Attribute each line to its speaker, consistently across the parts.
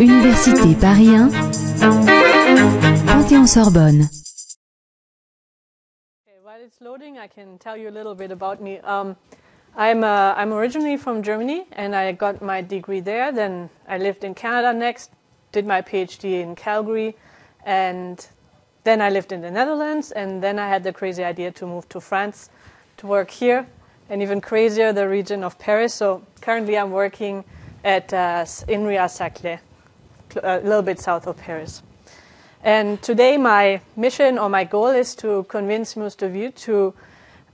Speaker 1: Université Paris 1, Panthéon-Sorbonne.
Speaker 2: Okay, while it's loading, I can tell you a little bit about me. Um, I'm, uh, I'm originally from Germany, and I got my degree there. Then I lived in Canada next, did my PhD in Calgary, and then I lived in the Netherlands, and then I had the crazy idea to move to France to work here, and even crazier, the region of Paris. So currently I'm working at uh, Inria-Saclay, a little bit south of Paris. And today my mission or my goal is to convince most of you to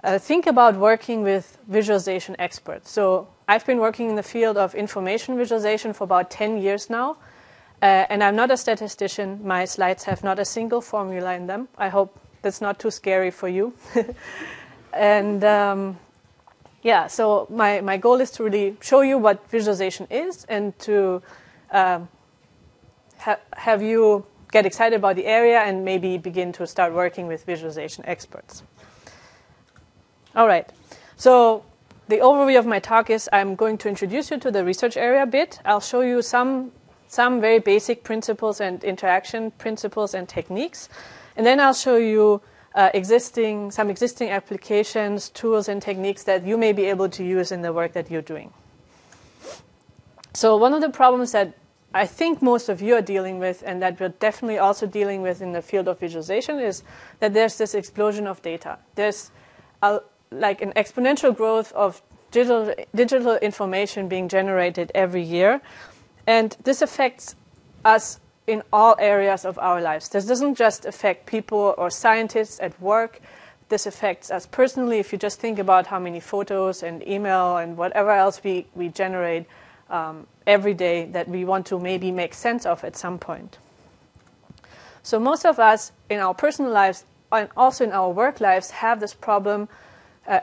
Speaker 2: uh, think about working with visualization experts. So I've been working in the field of information visualization for about 10 years now. Uh, and I'm not a statistician. My slides have not a single formula in them. I hope that's not too scary for you. and um, yeah, so my, my goal is to really show you what visualization is and to um, ha- have you get excited about the area and maybe begin to start working with visualization experts. All right. So the overview of my talk is I'm going to introduce you to the research area a bit. I'll show you some some very basic principles and interaction principles and techniques, and then I'll show you uh, existing some existing applications, tools, and techniques that you may be able to use in the work that you're doing. So one of the problems that I think most of you are dealing with, and that we're definitely also dealing with in the field of visualization, is that there's this explosion of data. There's a, like an exponential growth of digital, digital information being generated every year. And this affects us in all areas of our lives. This doesn't just affect people or scientists at work. This affects us personally. If you just think about how many photos and email and whatever else we, we generate um, every day that we want to maybe make sense of at some point. So, most of us in our personal lives and also in our work lives have this problem, uh,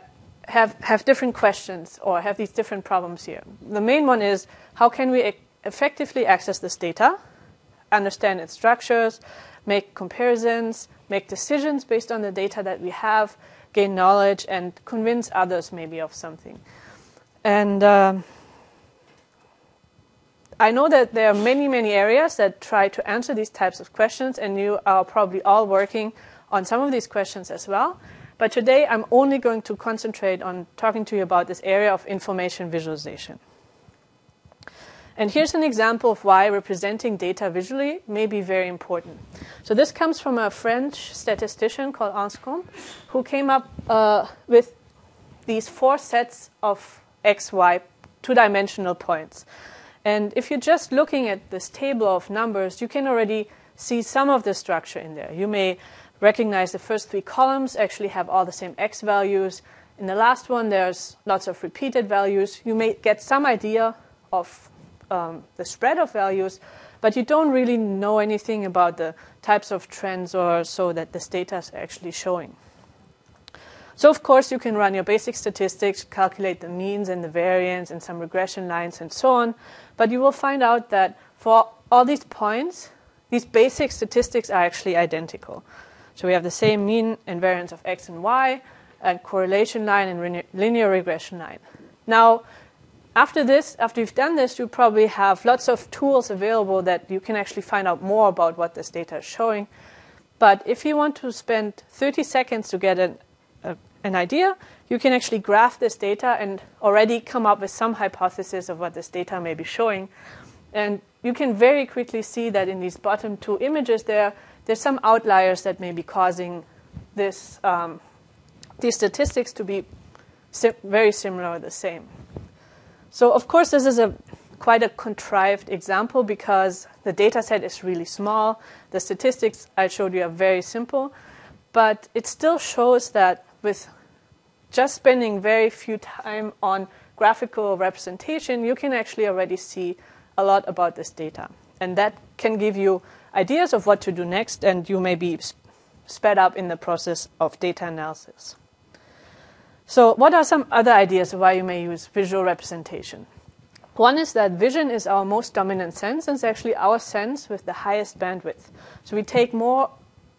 Speaker 2: have, have different questions or have these different problems here. The main one is how can we effectively access this data, understand its structures, make comparisons, make decisions based on the data that we have, gain knowledge, and convince others maybe of something. And um, I know that there are many, many areas that try to answer these types of questions, and you are probably all working on some of these questions as well. But today I'm only going to concentrate on talking to you about this area of information visualization. And here's an example of why representing data visually may be very important. So this comes from a French statistician called Anscombe, who came up uh, with these four sets of x, y, two-dimensional points. And if you're just looking at this table of numbers, you can already see some of the structure in there. You may recognize the first three columns actually have all the same x values. In the last one, there's lots of repeated values. You may get some idea of um, the spread of values, but you don't really know anything about the types of trends or so that this data is actually showing. So, of course, you can run your basic statistics, calculate the means and the variance and some regression lines and so on, but you will find out that for all these points, these basic statistics are actually identical. So, we have the same mean and variance of x and y, and correlation line and linear regression line. Now, after this, after you've done this, you probably have lots of tools available that you can actually find out more about what this data is showing. But if you want to spend 30 seconds to get an an idea, you can actually graph this data and already come up with some hypothesis of what this data may be showing. And you can very quickly see that in these bottom two images there, there's some outliers that may be causing this, um, these statistics to be very similar or the same. So of course this is a quite a contrived example because the data set is really small. The statistics I showed you are very simple, but it still shows that with just spending very few time on graphical representation, you can actually already see a lot about this data. And that can give you ideas of what to do next, and you may be sped up in the process of data analysis. So, what are some other ideas of why you may use visual representation? One is that vision is our most dominant sense, and it's actually our sense with the highest bandwidth. So, we take more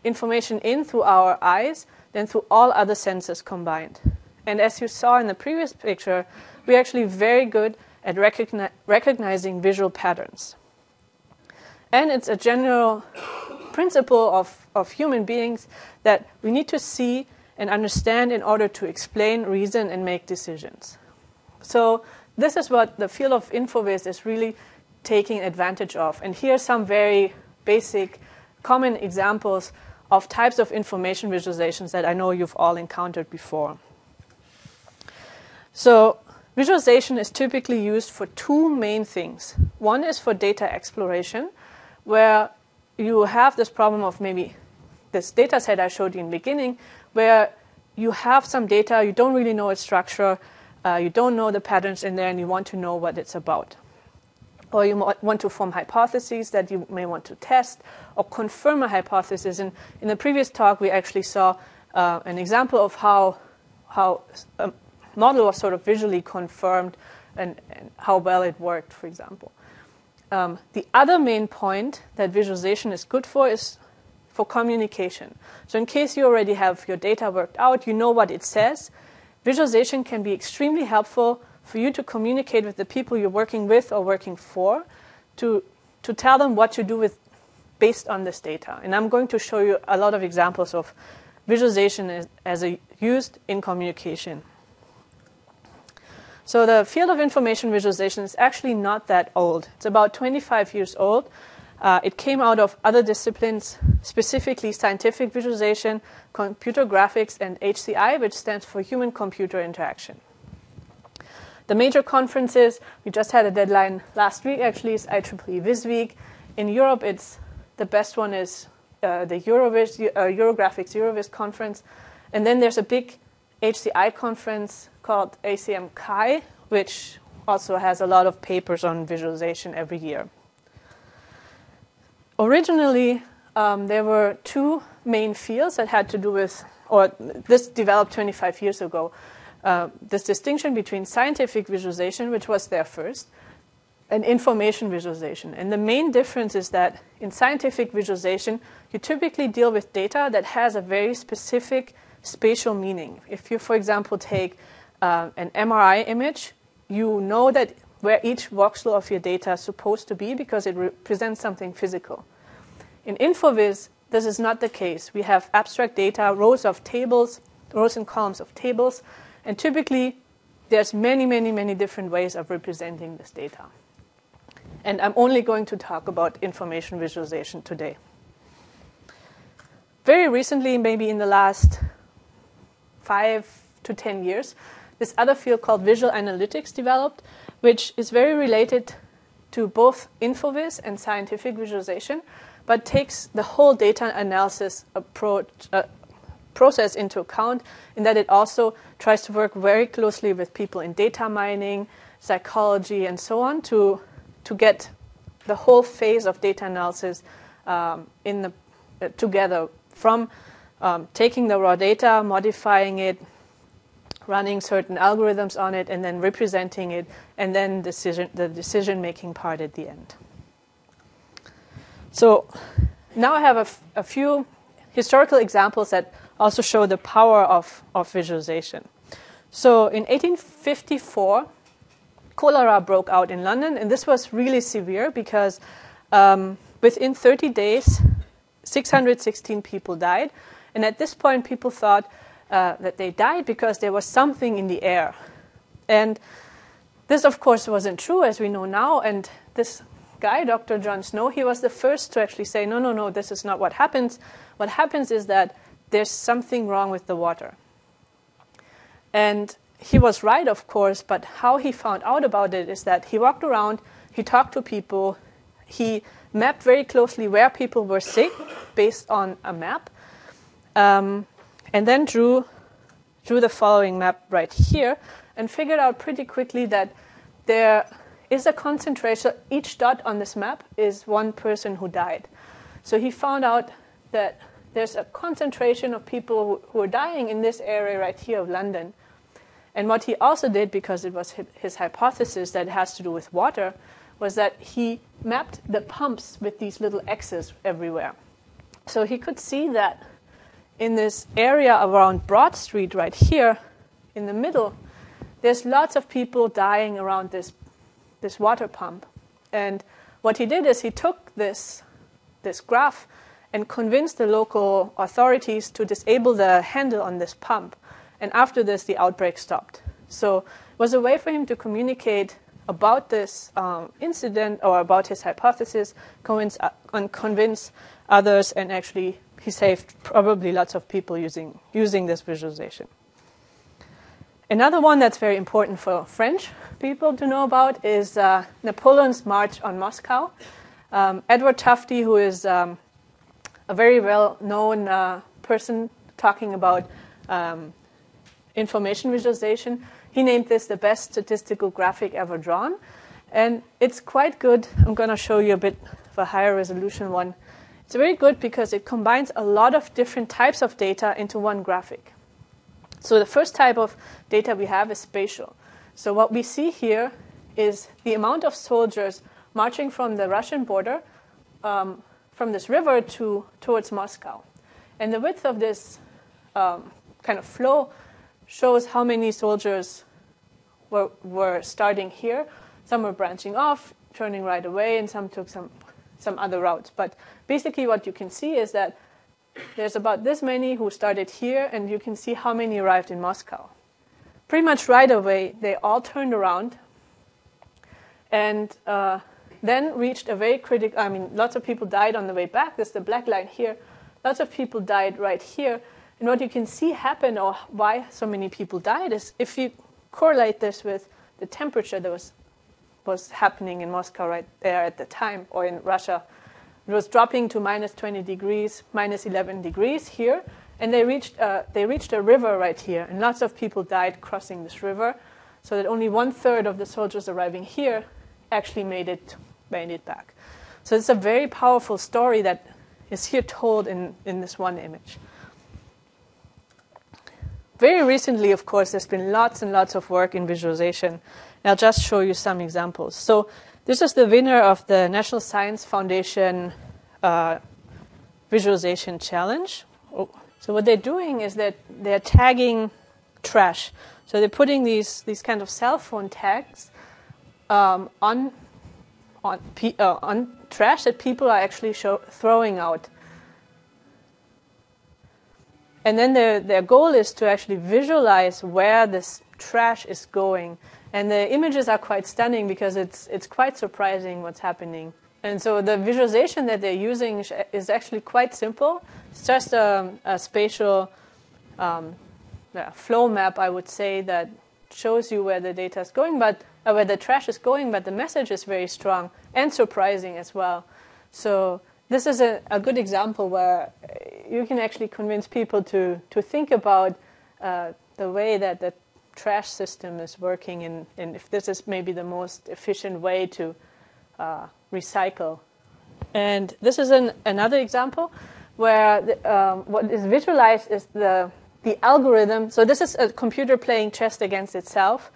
Speaker 2: information in through our eyes than through all other senses combined. And as you saw in the previous picture, we're actually very good at recogni- recognizing visual patterns. And it's a general principle of, of human beings that we need to see and understand in order to explain, reason, and make decisions. So, this is what the field of InfoVis is really taking advantage of. And here are some very basic, common examples of types of information visualizations that I know you've all encountered before. So, visualization is typically used for two main things. One is for data exploration, where you have this problem of maybe this data set I showed you in the beginning, where you have some data, you don't really know its structure, uh, you don't know the patterns in there, and you want to know what it's about. Or you want to form hypotheses that you may want to test or confirm a hypothesis. And in the previous talk, we actually saw uh, an example of how, how a model was sort of visually confirmed and, and how well it worked, for example. Um, the other main point that visualization is good for is for communication. So, in case you already have your data worked out, you know what it says, visualization can be extremely helpful for you to communicate with the people you're working with or working for to, to tell them what to do with based on this data. And I'm going to show you a lot of examples of visualization as, as a, used in communication. So the field of information visualization is actually not that old. It's about 25 years old. Uh, it came out of other disciplines, specifically scientific visualization, computer graphics, and HCI, which stands for human computer interaction. The major conferences, we just had a deadline last week actually, is IEEE VisWeek. In Europe, it's the best one is uh, the EuroVis, uh, Eurographics Eurovis conference. And then there's a big HCI conference called ACM CHI, which also has a lot of papers on visualization every year. Originally, um, there were two main fields that had to do with, or this developed 25 years ago. Uh, this distinction between scientific visualization, which was there first, and information visualization. And the main difference is that in scientific visualization, you typically deal with data that has a very specific spatial meaning. If you, for example, take uh, an MRI image, you know that where each voxel of your data is supposed to be because it represents something physical. In InfoVis, this is not the case. We have abstract data, rows of tables, rows and columns of tables, and typically there's many, many, many different ways of representing this data. And I'm only going to talk about information visualization today. Very recently, maybe in the last five to ten years, this other field called visual analytics developed, which is very related to both InfoVis and scientific visualization, but takes the whole data analysis approach, uh, process into account in that it also tries to work very closely with people in data mining, psychology, and so on to, to get the whole phase of data analysis um, in the, uh, together from um, taking the raw data, modifying it, running certain algorithms on it, and then representing it, and then decision, the decision making part at the end. So now I have a, few historical examples that also show the power of, of visualization. So in 1854, cholera broke out in London, and this was really severe because um, within 30 days, 616 people died. And at this point, people thought uh, that they died because there was something in the air. And this, of course, wasn't true, as we know now. And this guy, Dr. John Snow, he was the first to actually say, no, no, no, this is not what happens. What happens is that there's something wrong with the water. And he was right, of course, but how he found out about it is that he walked around, he talked to people, he mapped very closely where people were sick based on a map, um, and then drew, drew the following map right here and figured out pretty quickly that there is a concentration, each dot on this map is one person who died. So he found out that there's a concentration of people who are dying in this area right here of London. And what he also did, because it was his hypothesis that has to do with water, was that he mapped the pumps with these little X's everywhere. So he could see that in this area around Broad Street, right here in the middle, there's lots of people dying around this this water pump. And what he did is he took this, this graph and convinced the local authorities to disable the handle on this pump. And after this, the outbreak stopped. So it was a way for him to communicate about this um, incident or about his hypothesis, convince, uh, and convince others, and actually he saved probably lots of people using, using this visualization. Another one that's very important for French people to know about is uh, Napoleon's march on Moscow. Um, Edward Tufte, who is um, a very well known uh, person talking about um, information visualization, he named this the best statistical graphic ever drawn. And it's quite good. I'm going to show you a bit of a higher resolution one. It's very good because it combines a lot of different types of data into one graphic. So the first type of data we have is spatial. So what we see here is the amount of soldiers marching from the Russian border um, from this river to towards Moscow. And the width of this um, kind of flow shows how many soldiers were, were starting here. Some were branching off, turning right away, and some took some, some other routes. But basically, what you can see is that there's about this many who started here, and you can see how many arrived in Moscow. Pretty much right away, they all turned around and uh, then reached a very critical. I mean, lots of people died on the way back. There's the black line here. Lots of people died right here. And what you can see happen, or why so many people died, is if you correlate this with the temperature that was was happening in Moscow right there at the time, or in Russia, it was dropping to minus 20 degrees, minus 11 degrees here, and they reached uh, they reached a river right here, and lots of people died crossing this river, so that only one third of the soldiers arriving here actually made it made it back. So it's a very powerful story that is here told in, in this one image. Very recently, of course, there's been lots and lots of work in visualization. I'll just show you some examples. So, this is the winner of the National Science Foundation uh, Visualization Challenge. Oh. So, what they're doing is that they're tagging trash. So, they're putting these, these kind of cell phone tags um, on, on, uh, on trash that people are actually show, throwing out. And then their, their goal is to actually visualize where this trash is going. And the images are quite stunning because it's, it's quite surprising what's happening. And so the visualization that they're using is actually quite simple. It's just a, a spatial um, flow map, I would say, that shows you where the data is going, but uh, where the trash is going, but the message is very strong and surprising as well. So this is a, a good example where you can actually convince people to, to think about uh, the way that the trash system is working and, and if this is maybe the most efficient way to uh, recycle. And this is an, another example where the, um, what is visualized is the, the algorithm. So this is a computer playing chess against itself.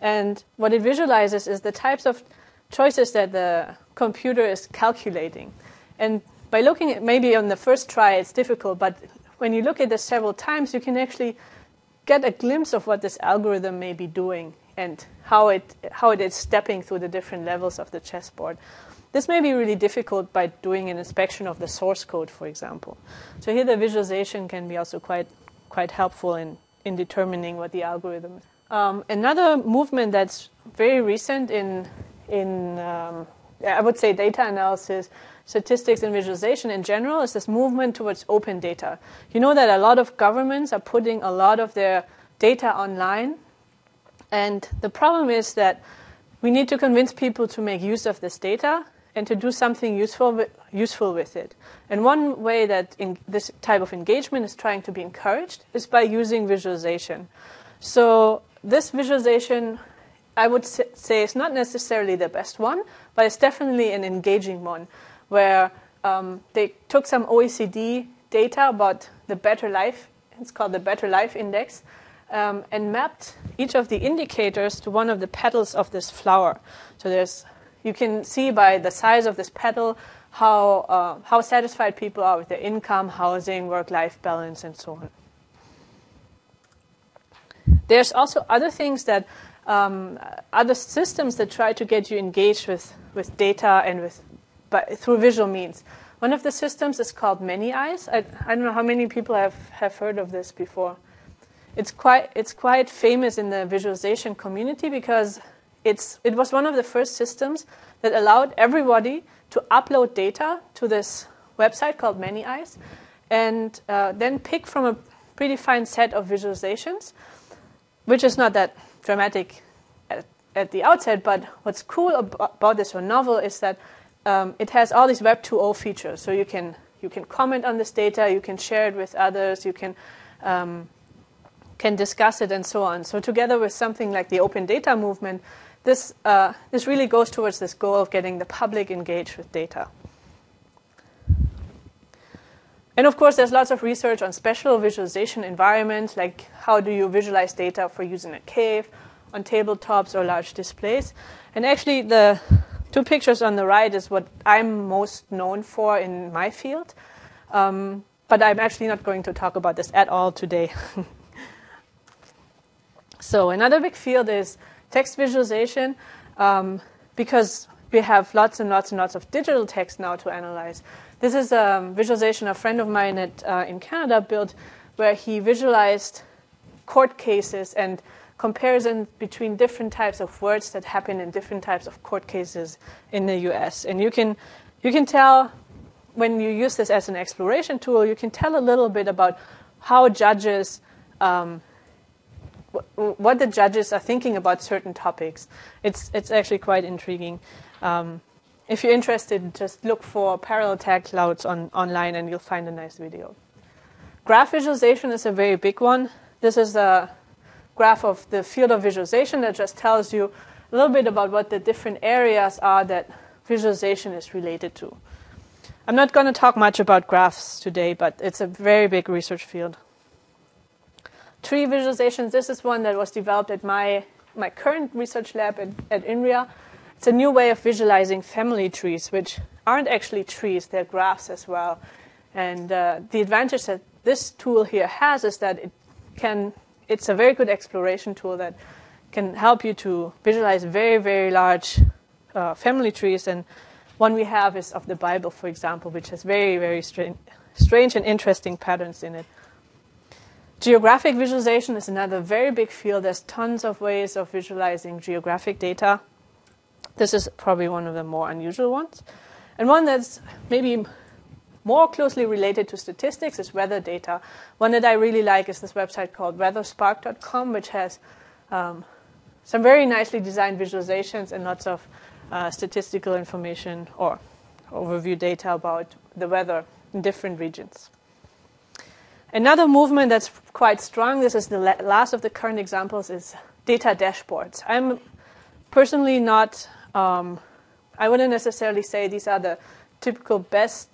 Speaker 2: And what it visualizes is the types of choices that the computer is calculating. And by looking at maybe on the first try, it's difficult, but when you look at this several times, you can actually get a glimpse of what this algorithm may be doing and how it, how it is stepping through the different levels of the chessboard. This may be really difficult by doing an inspection of the source code, for example. So here the visualization can be also quite, quite helpful in, in determining what the algorithm is. Um, another movement that's very recent in, in um, I would say data analysis, statistics, and visualization in general is this movement towards open data. You know that a lot of governments are putting a lot of their data online, and the problem is that we need to convince people to make use of this data and to do something useful with, useful with it. And one way that this type of engagement is trying to be encouraged is by using visualization. So this visualization I would say it's not necessarily the best one, but it's definitely an engaging one where um, they took some OECD data about the better life, it's called the Better Life Index, um, and mapped each of the indicators to one of the petals of this flower. So there's, you can see by the size of this petal how, uh, how satisfied people are with their income, housing, work life balance, and so on. There's also other things that um, other systems that try to get you engaged with, with data and with through visual means. One of the systems is called Many Eyes. I, I don't know how many people have, have heard of this before. It's quite, it's quite famous in the visualization community because it's, it was one of the first systems that allowed everybody to upload data to this website called Many Eyes and uh, then pick from a predefined set of visualizations, which is not that dramatic at, at the outset, but what's cool ab- about this novel is that um, it has all these Web 2.0 features. So you can you can comment on this data, you can share it with others, you can um, can discuss it, and so on. So together with something like the open data movement, this uh, this really goes towards this goal of getting the public engaged with data. And of course, there's lots of research on special visualization environments, like how do you visualize data for use in a cave, on tabletops or large displays. And actually, the two pictures on the right is what I'm most known for in my field. Um, but I'm actually not going to talk about this at all today. so another big field is text visualization, um, because we have lots and lots and lots of digital text now to analyze. This is a visualization a friend of mine at, uh, in Canada built, where he visualized court cases and comparison between different types of words that happen in different types of court cases in the US. And you can, you can tell when you use this as an exploration tool, you can tell a little bit about how judges, um, what the judges are thinking about certain topics. It's, it's actually quite intriguing. Um, if you're interested, just look for parallel tag clouds on, online and you'll find a nice video. Graph visualization is a very big one. This is a graph of the field of visualization that just tells you a little bit about what the different areas are that visualization is related to. I'm not going to talk much about graphs today, but it's a very big research field. Tree visualizations, this is one that was developed at my, my current research lab at, at INRIA. It's a new way of visualizing family trees, which aren't actually trees, they're graphs as well. And uh, the advantage that this tool here has is that it can it's a very good exploration tool that can help you to visualize very, very large uh, family trees. And one we have is of the Bible, for example, which has very, very strange, strange and interesting patterns in it. Geographic visualization is another very big field. There's tons of ways of visualizing geographic data. This is probably one of the more unusual ones. And one that's maybe more closely related to statistics is weather data. One that I really like is this website called weatherspark.com, which has um, some very nicely designed visualizations and lots of uh, statistical information or overview data about the weather in different regions. Another movement that's quite strong, this is the last of the current examples, is data dashboards. I'm personally not, um, I wouldn't necessarily say these are the typical best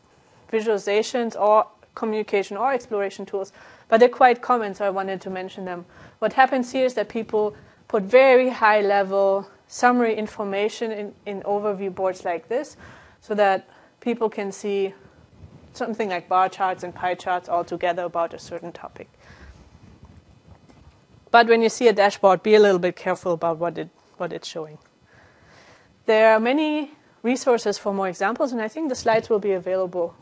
Speaker 2: visualizations or communication or exploration tools, but they're quite common, so I wanted to mention them. What happens here is that people put very high level summary information in, in overview boards like this so that people can see something like bar charts and pie charts all together about a certain topic. But when you see a dashboard, be a little bit careful about what, it, what it's showing. There are many resources for more examples, and I think the slides will be available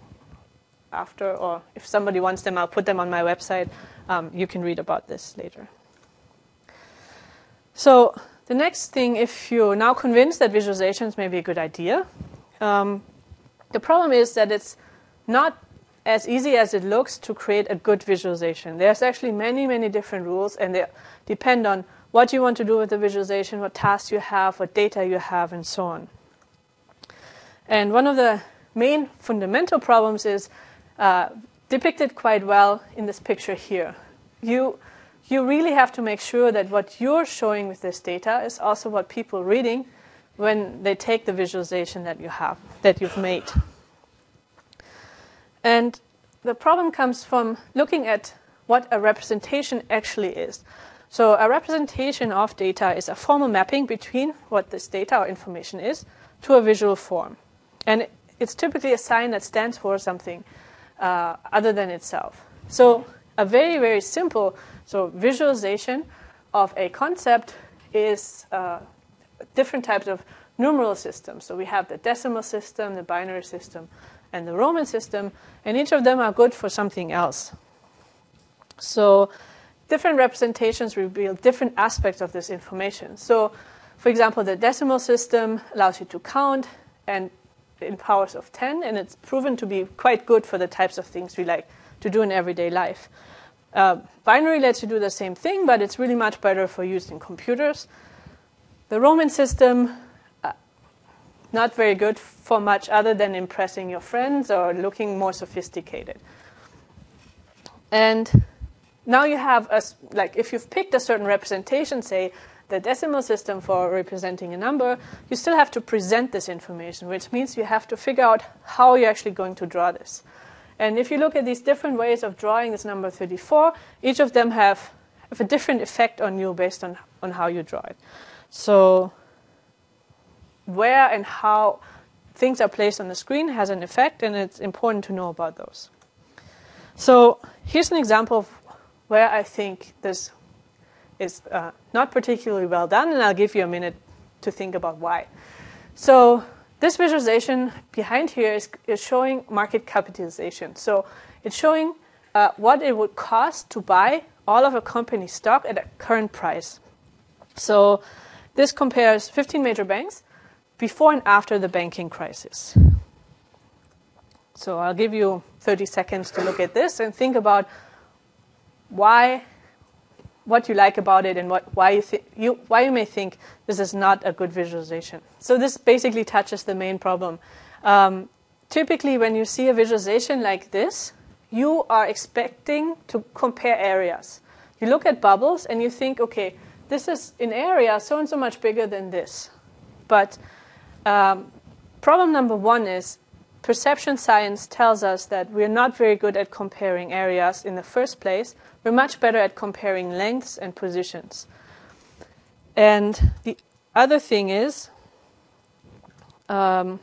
Speaker 2: after, or if somebody wants them, I'll put them on my website. Um, you can read about this later. So, the next thing, if you're now convinced that visualizations may be a good idea, um, the problem is that it's not as easy as it looks to create a good visualization. There's actually many, many different rules, and they depend on what you want to do with the visualization, what tasks you have, what data you have, and so on. And one of the main fundamental problems is uh, depicted quite well in this picture here. You, you really have to make sure that what you're showing with this data is also what people reading when they take the visualization that you have, that you've made. And the problem comes from looking at what a representation actually is. So a representation of data is a formal mapping between what this data or information is to a visual form. And it's typically a sign that stands for something uh, other than itself. So a very, very simple so visualization of a concept is uh, different types of numeral systems. So we have the decimal system, the binary system, and the Roman system, and each of them are good for something else. So different representations reveal different aspects of this information. So, for example, the decimal system allows you to count and in powers of 10, and it's proven to be quite good for the types of things we like to do in everyday life. Uh, binary lets you do the same thing, but it's really much better for use in computers. The Roman system, uh, not very good for much other than impressing your friends or looking more sophisticated. And now you have a, like if you've picked a certain representation, say the decimal system for representing a number, you still have to present this information, which means you have to figure out how you're actually going to draw this. And if you look at these different ways of drawing this number 34, each of them have, have a different effect on you based on, on how you draw it. So, where and how things are placed on the screen has an effect, and it's important to know about those. So, here's an example of where I think this is uh, not particularly well done, and I'll give you a minute to think about why. So, this visualization behind here is, is showing market capitalization. So, it's showing uh, what it would cost to buy all of a company's stock at a current price. So, this compares 15 major banks before and after the banking crisis. So, I'll give you 30 seconds to look at this and think about why what you like about it and what, why, you you, why you may think this is not a good visualization. So, this basically touches the main problem. Um, typically, when you see a visualization like this, you are expecting to compare areas. You look at bubbles and you think, okay, this is an area so and so much bigger than this. But um, problem number one is perception science tells us that we're not very good at comparing areas in the first place. We're much better at comparing lengths and positions. And the other thing is um,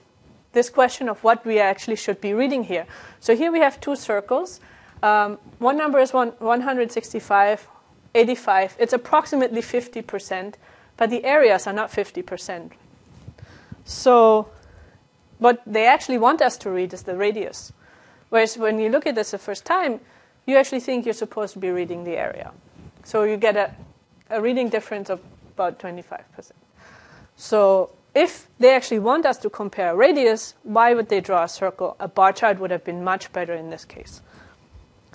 Speaker 2: this question of what we actually should be reading here. So here we have two circles. Um, one number is one, 165, 85. It's approximately 50%, but the areas are not 50%. So what they actually want us to read is the radius. Whereas when you look at this the first time, you actually think you're supposed to be reading the area. So you get a, a reading difference of about 25%. So if they actually want us to compare radius, why would they draw a circle? A bar chart would have been much better in this case.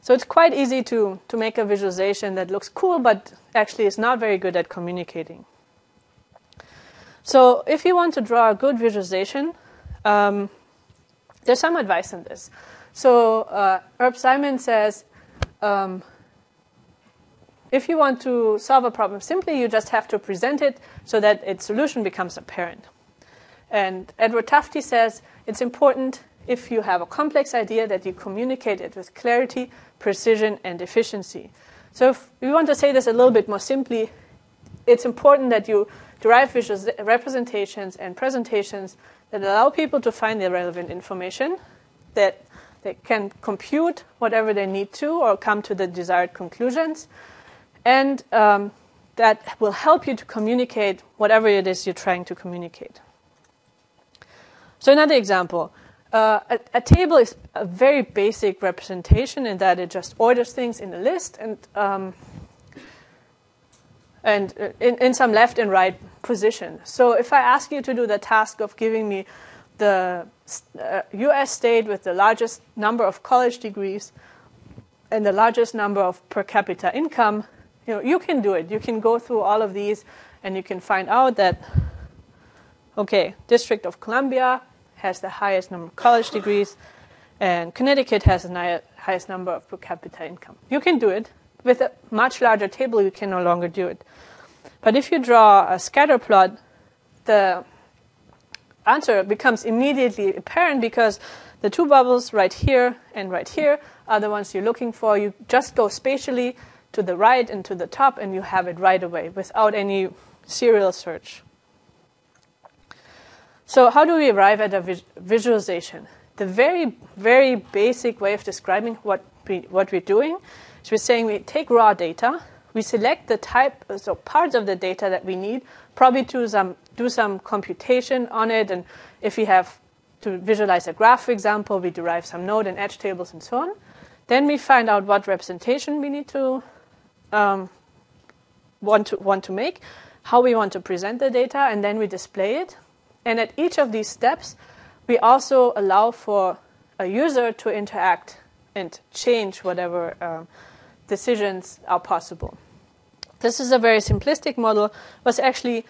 Speaker 2: So it's quite easy to, to make a visualization that looks cool, but actually is not very good at communicating. So if you want to draw a good visualization, um, there's some advice on this. So uh, Herb Simon says, um, if you want to solve a problem simply, you just have to present it so that its solution becomes apparent. And Edward Tufte says it's important if you have a complex idea that you communicate it with clarity, precision, and efficiency. So if we want to say this a little bit more simply, it's important that you derive visual representations and presentations that allow people to find the relevant information, that they can compute whatever they need to or come to the desired conclusions, and um, that will help you to communicate whatever it is you're trying to communicate. So, another example. Uh, a, a, table is a very basic representation in that it just orders things in a list and um, and uh, in, in some left and right position. So if I ask you to do the task of giving me the uh, US state with the largest number of college degrees and the largest number of per capita income, you know, you can do it. You can go through all of these and you can find out that okay, District of Columbia has the highest number of college degrees and Connecticut has the highest number of per capita income. You can do it. With a much larger table, you can no longer do it. But if you draw a scatter plot, the answer becomes immediately apparent because the two bubbles right here and right here are the ones you're looking for. You just go spatially to the right and to the top, and you have it right away without any serial search. So, how do we arrive at a vis- visualization? The very, very basic way of describing what, we, what we're doing is we're saying we take raw data, we select the type, so parts of the data that we need, probably do some, do some computation on it. And if we have to visualize a graph, for example, we derive some node and edge tables and so on. Then we find out what representation we need to um, want to want to make, how we want to present the data, and then we display it. And at each of these steps, we also allow for a user to interact and change whatever um, decisions are possible. This is a very simplistic model. What's actually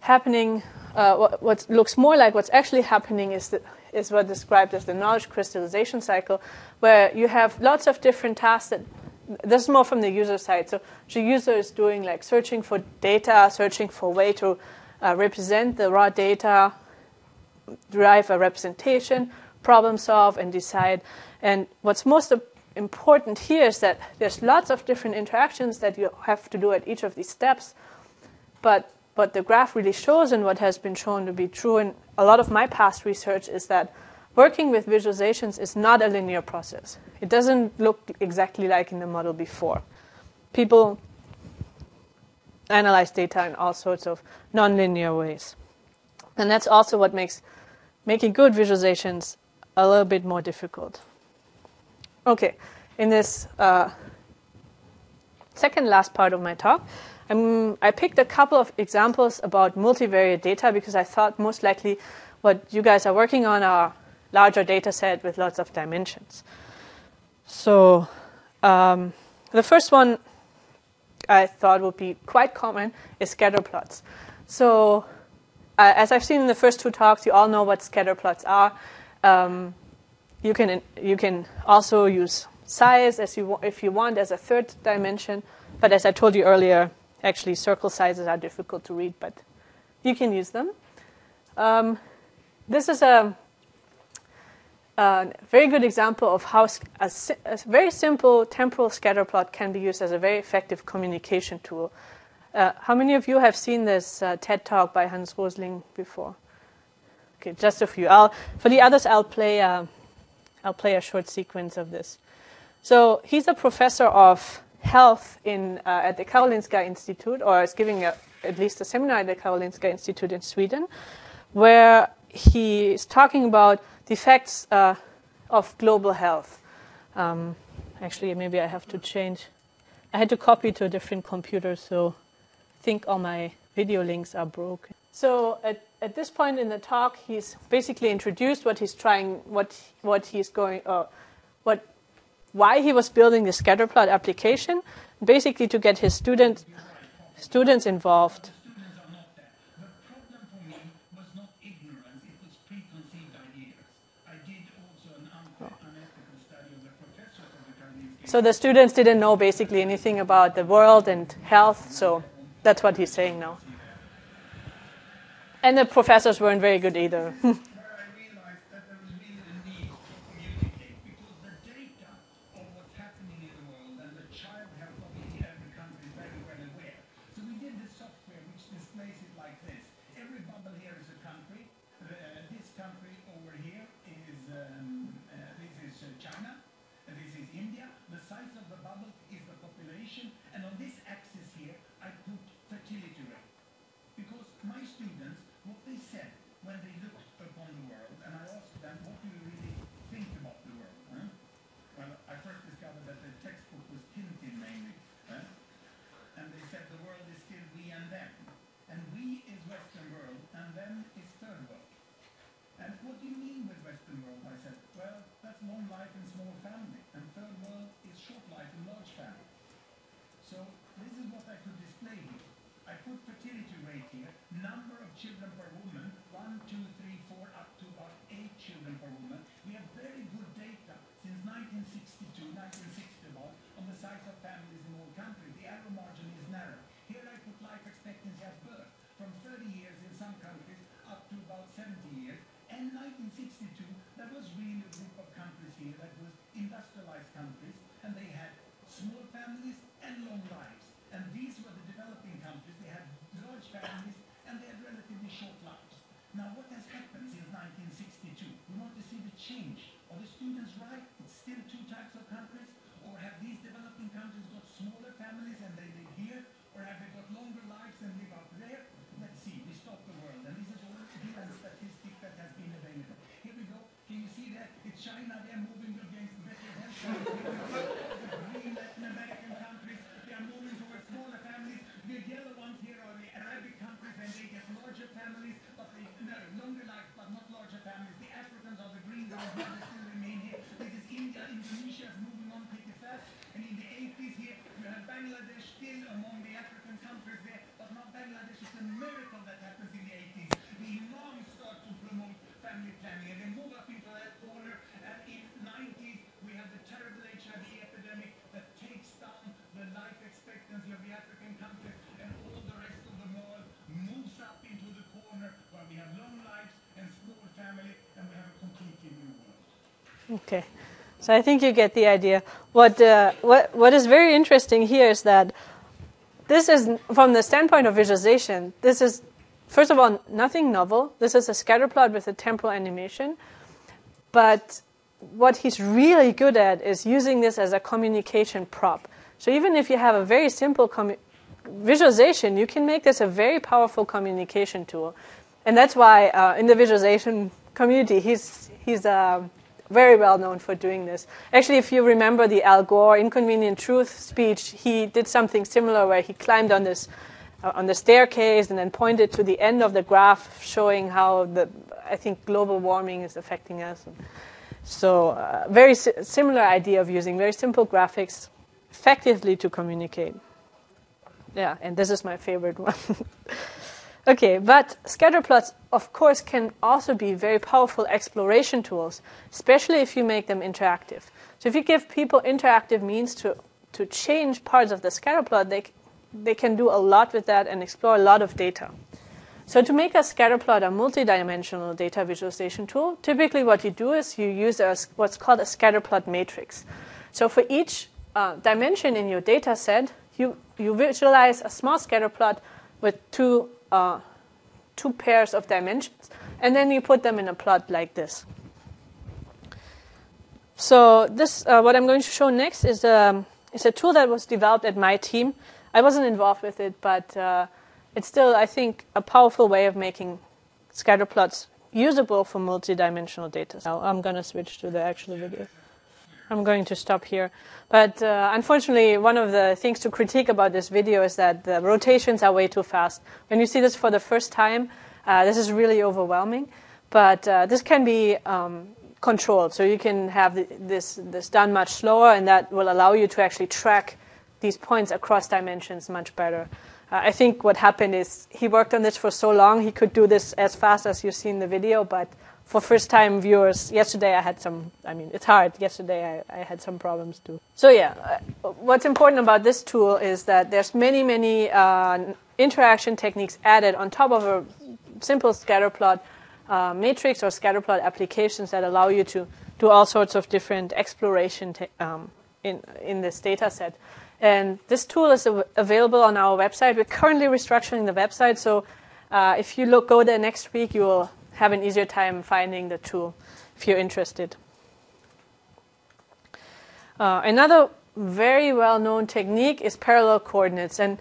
Speaker 2: happening, uh, what, what, looks more like what's actually happening is, the, is what described as the knowledge crystallization cycle, where you have lots of different tasks that this is more from the user side. So the user is doing like searching for data, searching for a way to uh, represent the raw data, derive a representation, problem solve, and decide. And what's most important here is that there's lots of different interactions that you have to do at each of these steps. But what the graph really shows, and what has been shown to be true in a lot of my past research, is that working with visualizations is not a linear process. It doesn't look exactly like in the model before. People analyze data in all sorts of nonlinear ways. And that's also what makes making good visualizations a little bit more difficult. Okay, in this uh, second last part of my talk, I picked a couple of examples about multivariate data because I thought most likely what you guys are working on are larger data set with lots of dimensions. So um, the first one I thought would be quite common is scatter plots. So uh, as I've seen in the first two talks, you all know what scatter plots are. Um, you can you can also use size as you if you want as a third dimension. But as I told you earlier, actually circle sizes are difficult to read, but you can use them. Um, this is a a very good example of how a, a, very simple temporal scatter plot can be used as a very effective communication tool. Uh, how many of you have seen this uh, TED talk by Hans Rosling before? Okay, just a few. I'll, for the others, I'll play, a, I'll play a short sequence of this. So he's a professor of health in, uh, at the Karolinska Institute, or is giving a, at least a seminar at the Karolinska Institute in Sweden, where he is talking about the effects uh, of global health. Um, actually, maybe I have to change. I had to copy to a different computer, so I think all my video links are broken. So at, at this point in the talk, he's basically introduced what he's trying, what what he's going, uh, what why he was building the scatterplot application, basically to get his student, students involved So the students didn't know basically anything about the world and health, so that's what he's saying now. And the professors weren't very good either.
Speaker 3: still two types of countries? Or have these developing countries got smaller families and they live here?
Speaker 2: Okay. So I think you get the idea. What, uh, what, what is very interesting here is that this is, from the standpoint of visualization, this is, first of all, nothing novel. This is a scatter plot with a temporal animation. But what he's really good at is using this as a communication prop. So even if you have a very simple visualization, you can make this a very powerful communication tool. And that's why uh, in the visualization community, he's, he's uh, very well known for doing this. Actually, if you remember the Al Gore Inconvenient Truth speech, he did something similar where he climbed on this uh, on the staircase and then pointed to the end of the graph showing how the I think global warming is affecting us. So, uh, very si- similar idea of using very simple graphics effectively to communicate. Yeah, and this is my favorite one. Okay, but scatter plots, of course, can also be very powerful exploration tools, especially if you make them interactive. So, if you give people interactive means to, to change parts of the scatter plot, they, they can do a lot with that and explore a lot of data. So to make a scatter plot a multidimensional data visualization tool, typically what you do is you use a, what's called a scatter plot matrix. So for each uh, dimension in your data set, you, you visualize a small scatter plot with two, uh, two pairs of dimensions, and then you put them in a plot like this. So this, uh, what I'm going to show next is, um, is a tool that was developed at my team. I wasn't involved with it, but uh, it's still, I think, a powerful way of making scatter plots usable for multidimensional data. Now I'm going to switch to the actual video. I'm going to stop here. But uh, unfortunately, one of the things to critique about this video is that the rotations are way too fast. When you see this for the first time, uh, this is really overwhelming. But uh, this can be um, controlled, so you can have this this done much slower, and that will allow you to actually track these points across dimensions much better. Uh, I think what happened is he worked on this for so long he could do this as fast as you see in the video, but for first time viewers, yesterday I had some, I mean, it's hard. Yesterday I, I had some problems too. So, yeah, uh, what's important about this tool is that there's many, many uh, interaction techniques added on top of a simple scatterplot uh, matrix or scatterplot applications that allow you to do all sorts of different exploration um, in, in this data set. And this tool is av- available on our website. We're currently restructuring the website, so uh, if you look, go there next week, you will have an easier time finding the tool if you're interested. Uh, another very well known technique is parallel coordinates. And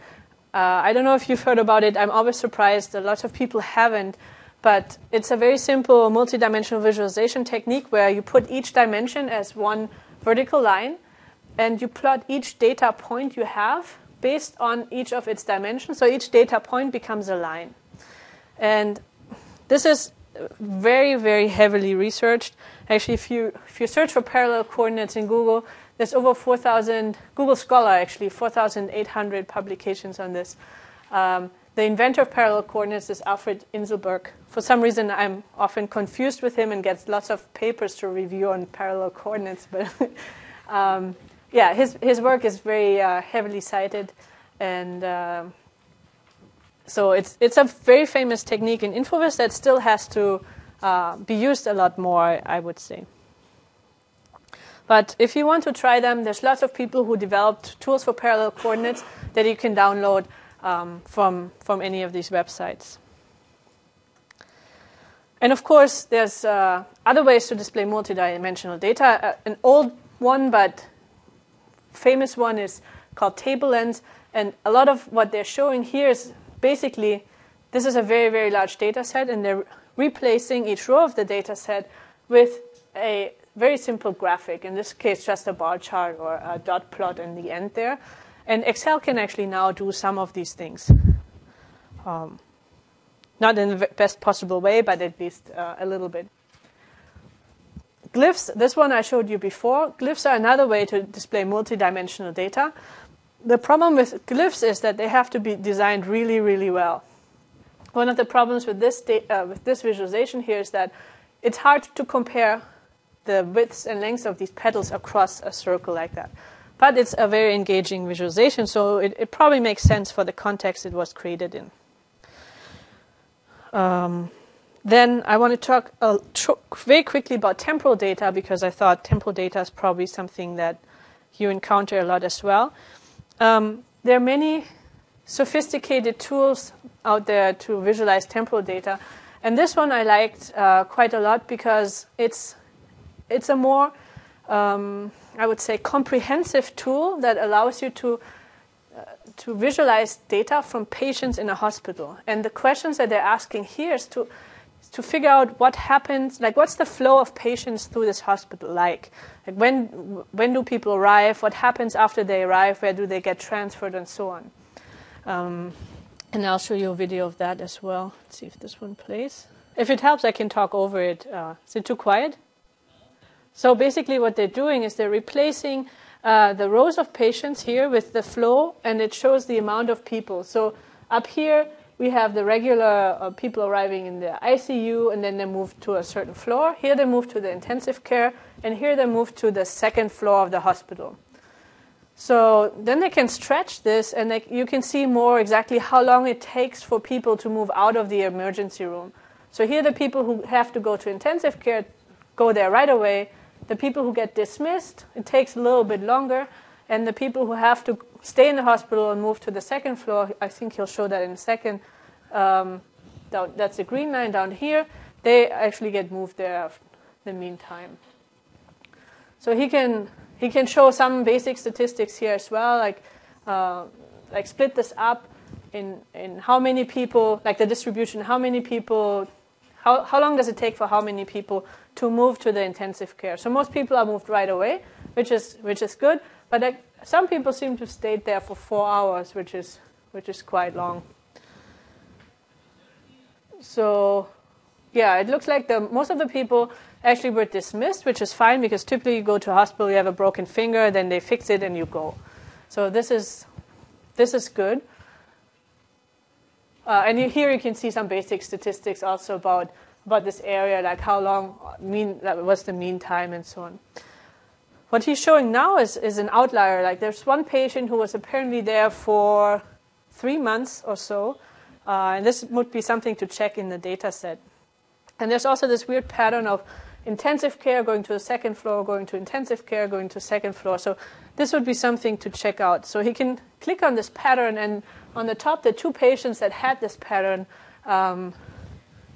Speaker 2: uh, I don't know if you've heard about it. I'm always surprised. A lot of people haven't. But it's a very simple multidimensional visualization technique where you put each dimension as one vertical line and you plot each data point you have based on each of its dimensions. So each data point becomes a line. And this is very, very heavily researched. Actually, if you, if you search for parallel coordinates in Google, there's over 4,000, Google Scholar actually, 4,800 publications on this. Um, the inventor of parallel coordinates is Alfred Inselberg. For some reason, I'm often confused with him and gets lots of papers to review on parallel coordinates. But um, yeah, his, his work is very uh, heavily cited. And uh, so it's, it's a very famous technique in Infovis that still has to uh, be used a lot more, I would say. But if you want to try them, there's lots of people who developed tools for parallel coordinates that you can download um, from, from any of these websites. And of course, there's uh, other ways to display multidimensional data. Uh, an old one, but famous one, is called TableLens. And a lot of what they're showing here is basically this is a very, very large data set, and they're replacing each row of the data set with a very simple graphic, in this case, just a bar chart or a dot plot in the end there. And Excel can actually now do some of these things. Um, not in the best possible way, but at least uh, a little bit. Glyphs, this one I showed you before. Glyphs are another way to display multidimensional data. The problem with glyphs is that they have to be designed really, really well. One of the problems with this, uh, with this visualization here is that it's hard to compare the widths and lengths of these petals across a circle like that. But it's a very engaging visualization, so it, it probably makes sense for the context it was created in. Um, then I want to talk uh, very quickly about temporal data because I thought temporal data is probably something that you encounter a lot as well. Um, there are many sophisticated tools out there to visualize temporal data, and this one I liked uh, quite a lot because it's it's a more um, I would say comprehensive tool that allows you to uh, to visualize data from patients in a hospital. And the questions that they're asking here is to to figure out what happens, like what's the flow of patients through this hospital like? Like when when do people arrive? What happens after they arrive? Where do they get transferred, and so on. Um, and I'll show you a video of that as well. Let's see if this one plays. If it helps, I can talk over it. Uh, is it too quiet? So basically, what they're doing is they're replacing uh, the rows of patients here with the flow, and it shows the amount of people. So up here, we have the regular uh, people arriving in the ICU, and then they move to a certain floor. Here they move to the intensive care, and here they move to the second floor of the hospital. So then they can stretch this, and they, you can see more exactly how long it takes for people to move out of the emergency room. So here, the people who have to go to intensive care go there right away. The people who get dismissed, it takes a little bit longer, and the people who have to stay in the hospital and move to the second floor, I think he'll show that in a second. Um, down, that's the green line down here. They actually get moved there in the meantime. So he can he can show some basic statistics here as well, like uh, like split this up in in how many people, like the distribution, how many people, how how long does it take for how many people to move to the intensive care? So most people are moved right away, which is which is good, but some people seem to have stayed there for four hours, which is which is quite long. So, yeah, it looks like the most of the people actually were dismissed, which is fine because typically you go to a hospital, you have a broken finger, then they fix it and you go. So this is this is good. Uh, and here you can see some basic statistics also about about this area, like how long mean what's the mean time and so on. What he's showing now is, is an outlier. Like there's one patient who was apparently there for three months or so, uh, and this would be something to check in the data set. And there's also this weird pattern of intensive care going to the second floor, going to intensive care, going to second floor. So this would be something to check out. So he can click on this pattern, and on the top, the two patients that had this pattern um,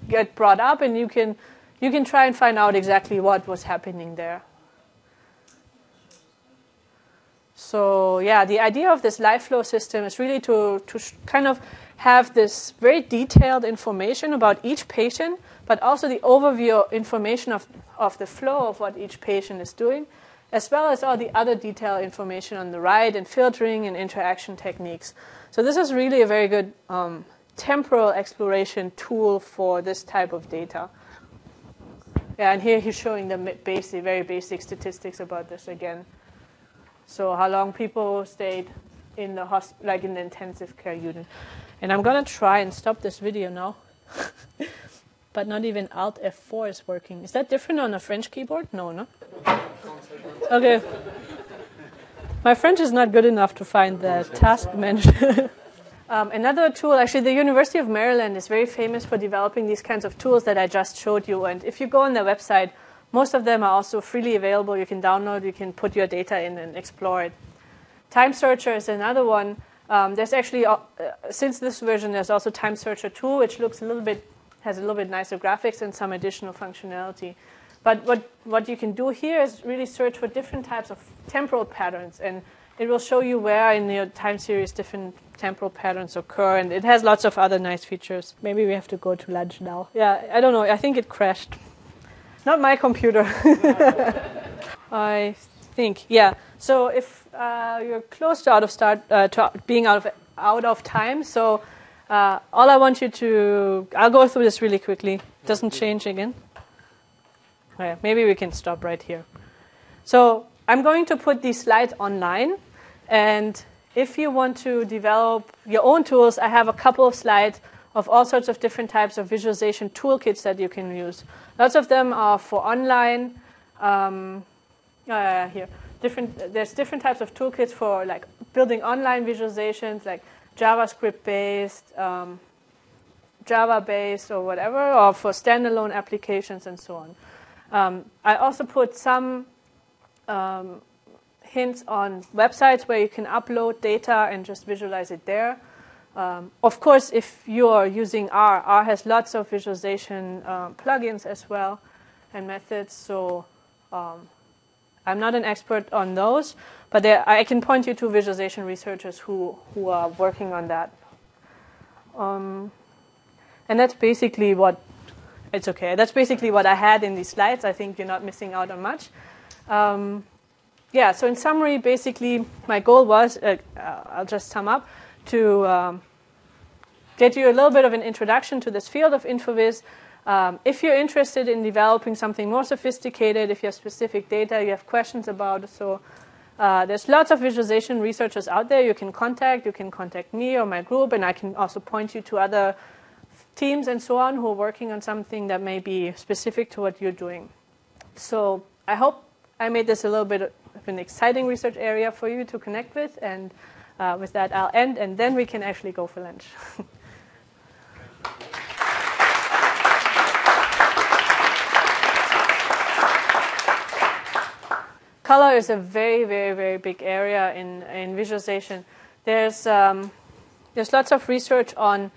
Speaker 2: get brought up, and you can you can try and find out exactly what was happening there. So yeah, the idea of this LifeFlow system is really to, to kind of have this very detailed information about each patient, but also the overview information of, of the flow of what each patient is doing, as well as all the other detailed information on the right and filtering and interaction techniques. So this is really a very good um, temporal exploration tool for this type of data. Yeah, and here he's showing the basic, very basic statistics about this again. So how long people stayed in the hosp- like in the intensive care unit. And I'm gonna try and stop this video now. but not even Alt F4 is working. Is that different on a French keyboard? No, no. Okay. My French is not good enough to find the task manager. um, another tool, actually, the University of Maryland is very famous for developing these kinds of tools that I just showed you. And if you go on their website, most of them are also freely available. You can download, you can put your data in and explore it. Time Searcher is another one. Um, there's actually, uh, since this version, there's also Time Searcher 2, which looks a little bit, has a little bit nicer graphics and some additional functionality. But what, what you can do here is really search for different types of temporal patterns, and it will show you where in your time series different temporal patterns occur, and it has lots of other nice features. Maybe we have to go to lunch now. Yeah, I don't know. I think it crashed. Not my computer. I think, yeah. So if uh, you're close to out of start, uh, to being out of out of time, so uh, all I want you to, I'll go through this really quickly. Doesn't change again. Okay, maybe we can stop right here. So I'm going to put these slides online, and if you want to develop your own tools, I have a couple of slides of all sorts of different types of visualization toolkits that you can use. Lots of them are for online. Um, uh, here, different. There's different types of toolkits for like building online visualizations, like JavaScript based, um, Java based or whatever, or for standalone applications and so on. Um, I also put some um, hints on websites where you can upload data and just visualize it there. Um, of course, if you are using R, R has lots of visualization uh, plugins as well and methods. So um, I'm not an expert on those, but there, I can point you to visualization researchers who, who are working on that. Um, and that's basically what it's okay. That's basically what I had in these slides. I think you're not missing out on much. Um, yeah, so in summary, basically, my goal was uh, uh, I'll just sum up to um, get you a little bit of an introduction to this field of InfoVis. Um, if you're interested in developing something more sophisticated, if you have specific data you have questions about, so uh, there's lots of visualization researchers out there you can contact. You can contact me or my group, and I can also point you to other teams and so on who are working on something that may be specific to what you're doing. So I hope I made this a little bit of an exciting research area for you to connect with. And uh, with that, I'll end, and then we can actually go for lunch. Color is a very, very, very big area in, in visualization. There's, um, there's lots of research on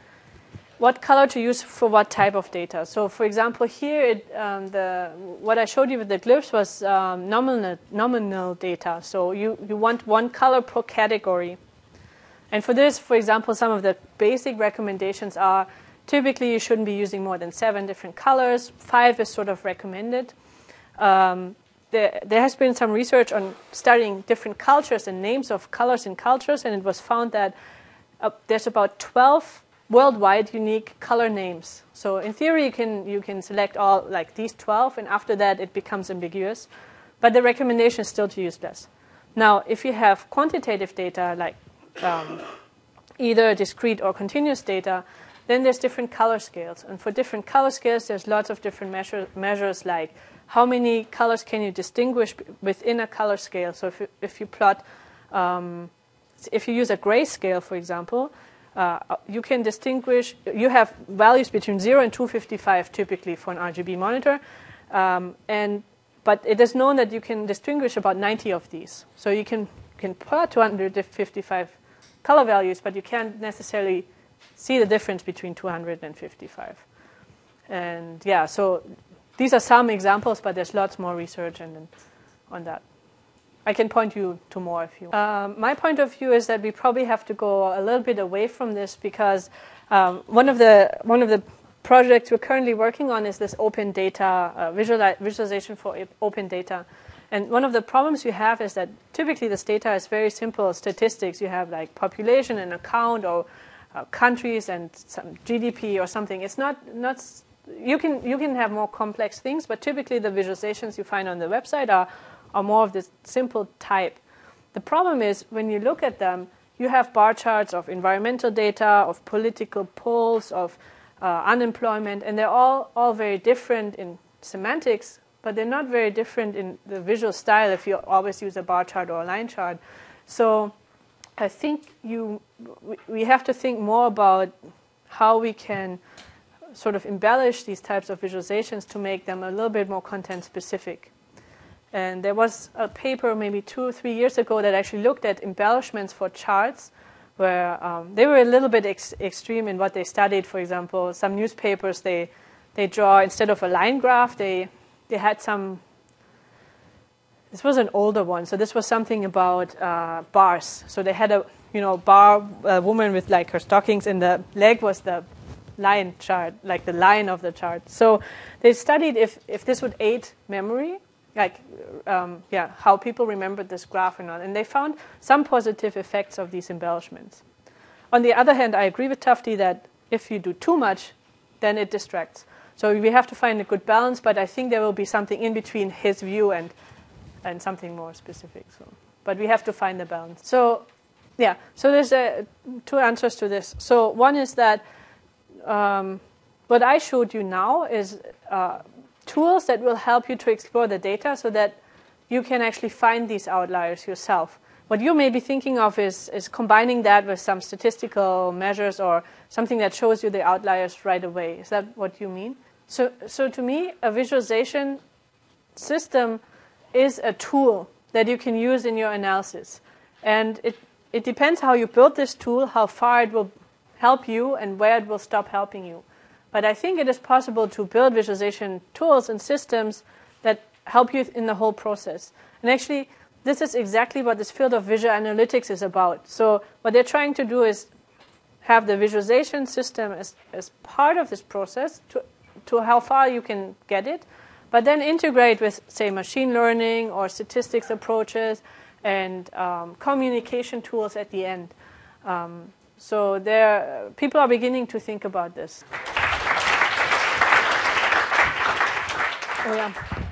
Speaker 2: what color to use for what type of data. So, for example, here it, um, the, what I showed you with the glyphs was um, nominal, nominal data. So you, you want one color per category. And for this, for example, some of the basic recommendations are typically you shouldn't be using more than seven different colors. Five is sort of recommended. Um, there, there has been some research on studying different cultures and names of colors in cultures, and it was found that uh, there's about 12 worldwide unique color names. So in theory, you can you can select all like these 12, and after that, it becomes ambiguous. But the recommendation is still to use less. Now, if you have quantitative data like um, either discrete or continuous data, then there's different color scales, and for different color scales, there's lots of different measure, measures like how many colors can you distinguish within a color scale. So if you, if you plot, um, if you use a grayscale, for example, uh, you can distinguish, you have values between 0 and 255 typically for an RGB monitor. Um, and, but it is known that you can distinguish about 90 of these. So you can, can plot 255 color values, but you can't necessarily see the difference between 255. And yeah, so these are some examples, but there's lots more research and, on that. I can point you to more if you want. Um, my point of view is that we probably have to go a little bit away from this because um, one of the one of the projects we're currently working on is this open data uh, visuali- visualization for open data. And one of the problems you have is that typically this data is very simple statistics. You have like population and account or uh, countries and some GDP or something. It's not not you can you can have more complex things, but typically the visualizations you find on the website are are more of this simple type. The problem is when you look at them, you have bar charts of environmental data, of political polls, of uh, unemployment, and they're all, all very different in semantics, but they're not very different in the visual style if you always use a bar chart or a line chart. So I think you, we have to think more about how we can sort of embellish these types of visualizations to make them a little bit more content specific. And there was a paper maybe two or three years ago that actually looked at embellishments for charts, where um, they were a little bit ex- extreme in what they studied. For example, some newspapers they they draw instead of a line graph, they they had some. This was an older one, so this was something about uh, bars. So they had a you know bar a woman with like her stockings, and the leg was the line chart, like the line of the chart. So they studied if if this would aid memory like um, yeah, how people remembered this graph or not. And they found some positive effects of these embellishments. On the other hand, I agree with Tufte that if you do too much, then it distracts. So we have to find a good balance, but I think there will be something in between his view and and something more specific. So, but we have to find the balance. So, yeah. So there's a, two answers to this. So one is that um, what I showed you now is uh, tools that will help you to explore the data so that you can actually find these outliers yourself. What you may be thinking of is, is combining that with some statistical measures or something that shows you the outliers right away. Is that what you mean? So, so to me, a visualization system is a tool that you can use in your analysis. And it, it depends how you build this tool, how far it will help you, and where it will stop helping you. But I think it is possible to build visualization tools and systems that help you in the whole process. And actually, this is exactly what this field of visual analytics is about. So, what they're trying to do is have the visualization system as, as part of this process to, to how far you can get it, but then integrate with, say, machine learning or statistics approaches and um, communication tools at the end. Um, so there, people are beginning to think about this. Oh yeah.